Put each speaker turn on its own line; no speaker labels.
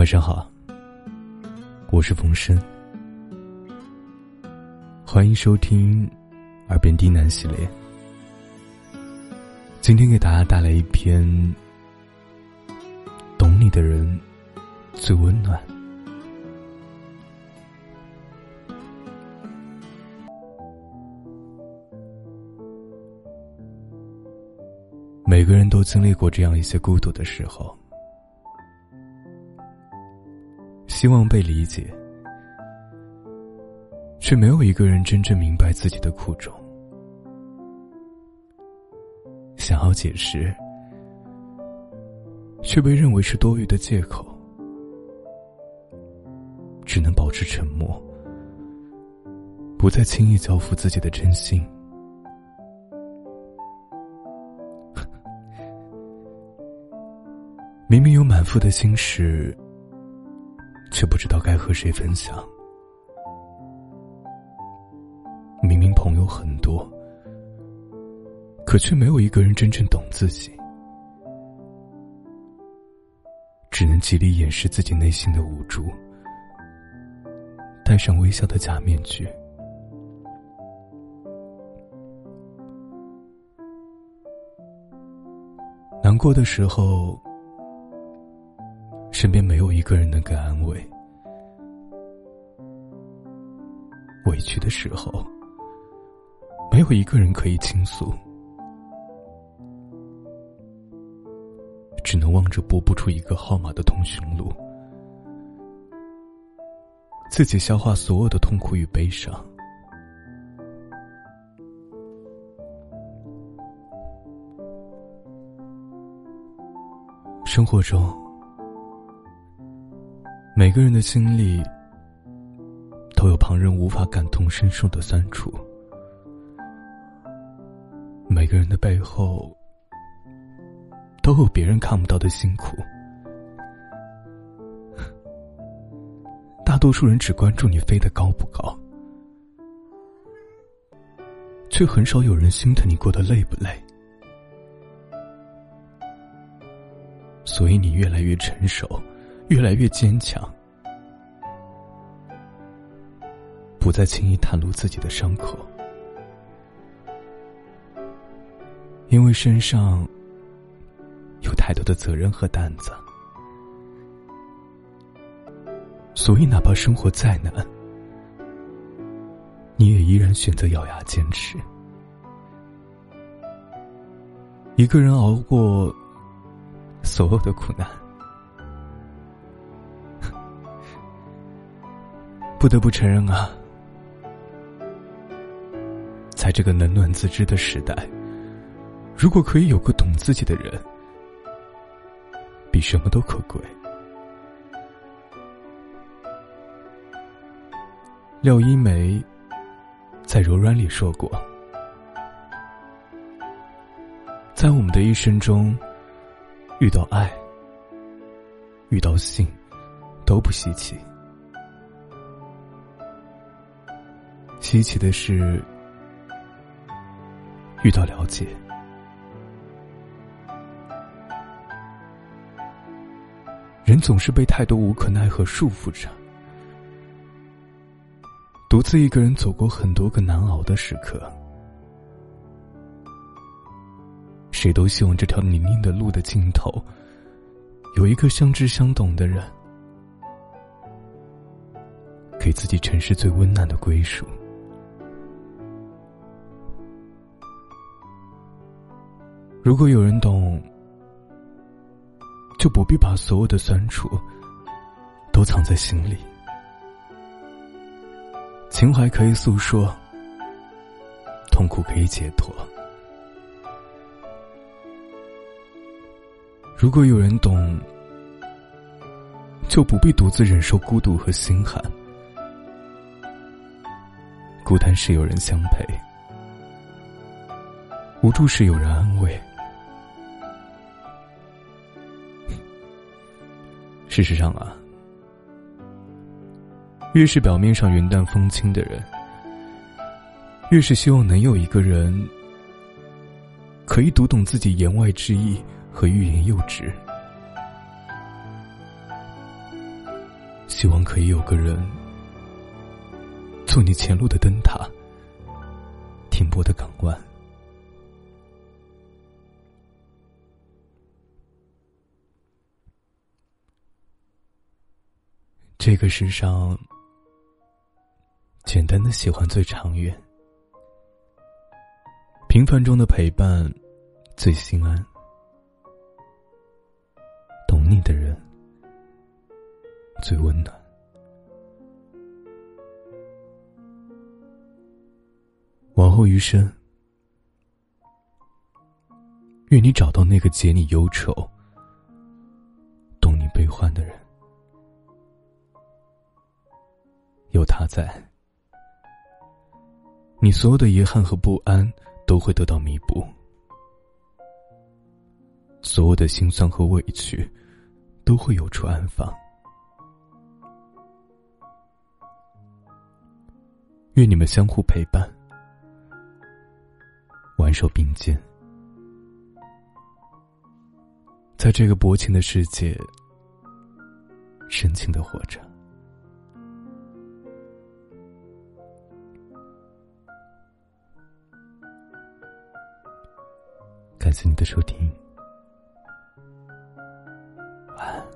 晚上好，我是冯生，欢迎收听《耳边低喃》系列。今天给大家带来一篇《懂你的人最温暖》。每个人都经历过这样一些孤独的时候，希望被理解，却没有一个人真正明白自己的苦衷。想要解释，却被认为是多余的借口，只能保持沉默，不再轻易交付自己的真心。明明有满腹的心事，却不知道该和谁分享。明明朋友很多，可却没有一个人真正懂自己，只能极力掩饰自己内心的无助，戴上微笑的假面具。难过的时候。身边没有一个人能给安慰，委屈的时候，没有一个人可以倾诉，只能望着拨不出一个号码的通讯录，自己消化所有的痛苦与悲伤。生活中。每个人的经历都有旁人无法感同身受的酸楚，每个人的背后都有别人看不到的辛苦。大多数人只关注你飞得高不高，却很少有人心疼你过得累不累。所以你越来越成熟。越来越坚强，不再轻易袒露自己的伤口，因为身上有太多的责任和担子，所以哪怕生活再难，你也依然选择咬牙坚持。一个人熬过所有的苦难。不得不承认啊，在这个冷暖自知的时代，如果可以有个懂自己的人，比什么都可贵。廖一梅在《柔软》里说过，在我们的一生中，遇到爱、遇到性，都不稀奇。稀奇的是，遇到了解。人总是被太多无可奈何束缚着，独自一个人走过很多个难熬的时刻。谁都希望这条泥泞的路的尽头，有一个相知相懂的人，给自己城市最温暖的归属。如果有人懂，就不必把所有的酸楚都藏在心里。情怀可以诉说，痛苦可以解脱。如果有人懂，就不必独自忍受孤独和心寒。孤单时有人相陪，无助时有人安慰。事实上啊，越是表面上云淡风轻的人，越是希望能有一个人可以读懂自己言外之意和欲言又止。希望可以有个人，做你前路的灯塔，停泊的港湾。这个世上，简单的喜欢最长远，平凡中的陪伴最心安。懂你的人最温暖。往后余生，愿你找到那个解你忧愁、懂你悲欢的人。有他在，你所有的遗憾和不安都会得到弥补，所有的心酸和委屈都会有处安放。愿你们相互陪伴，挽手并肩，在这个薄情的世界，深情的活着。感谢你的收听，晚安。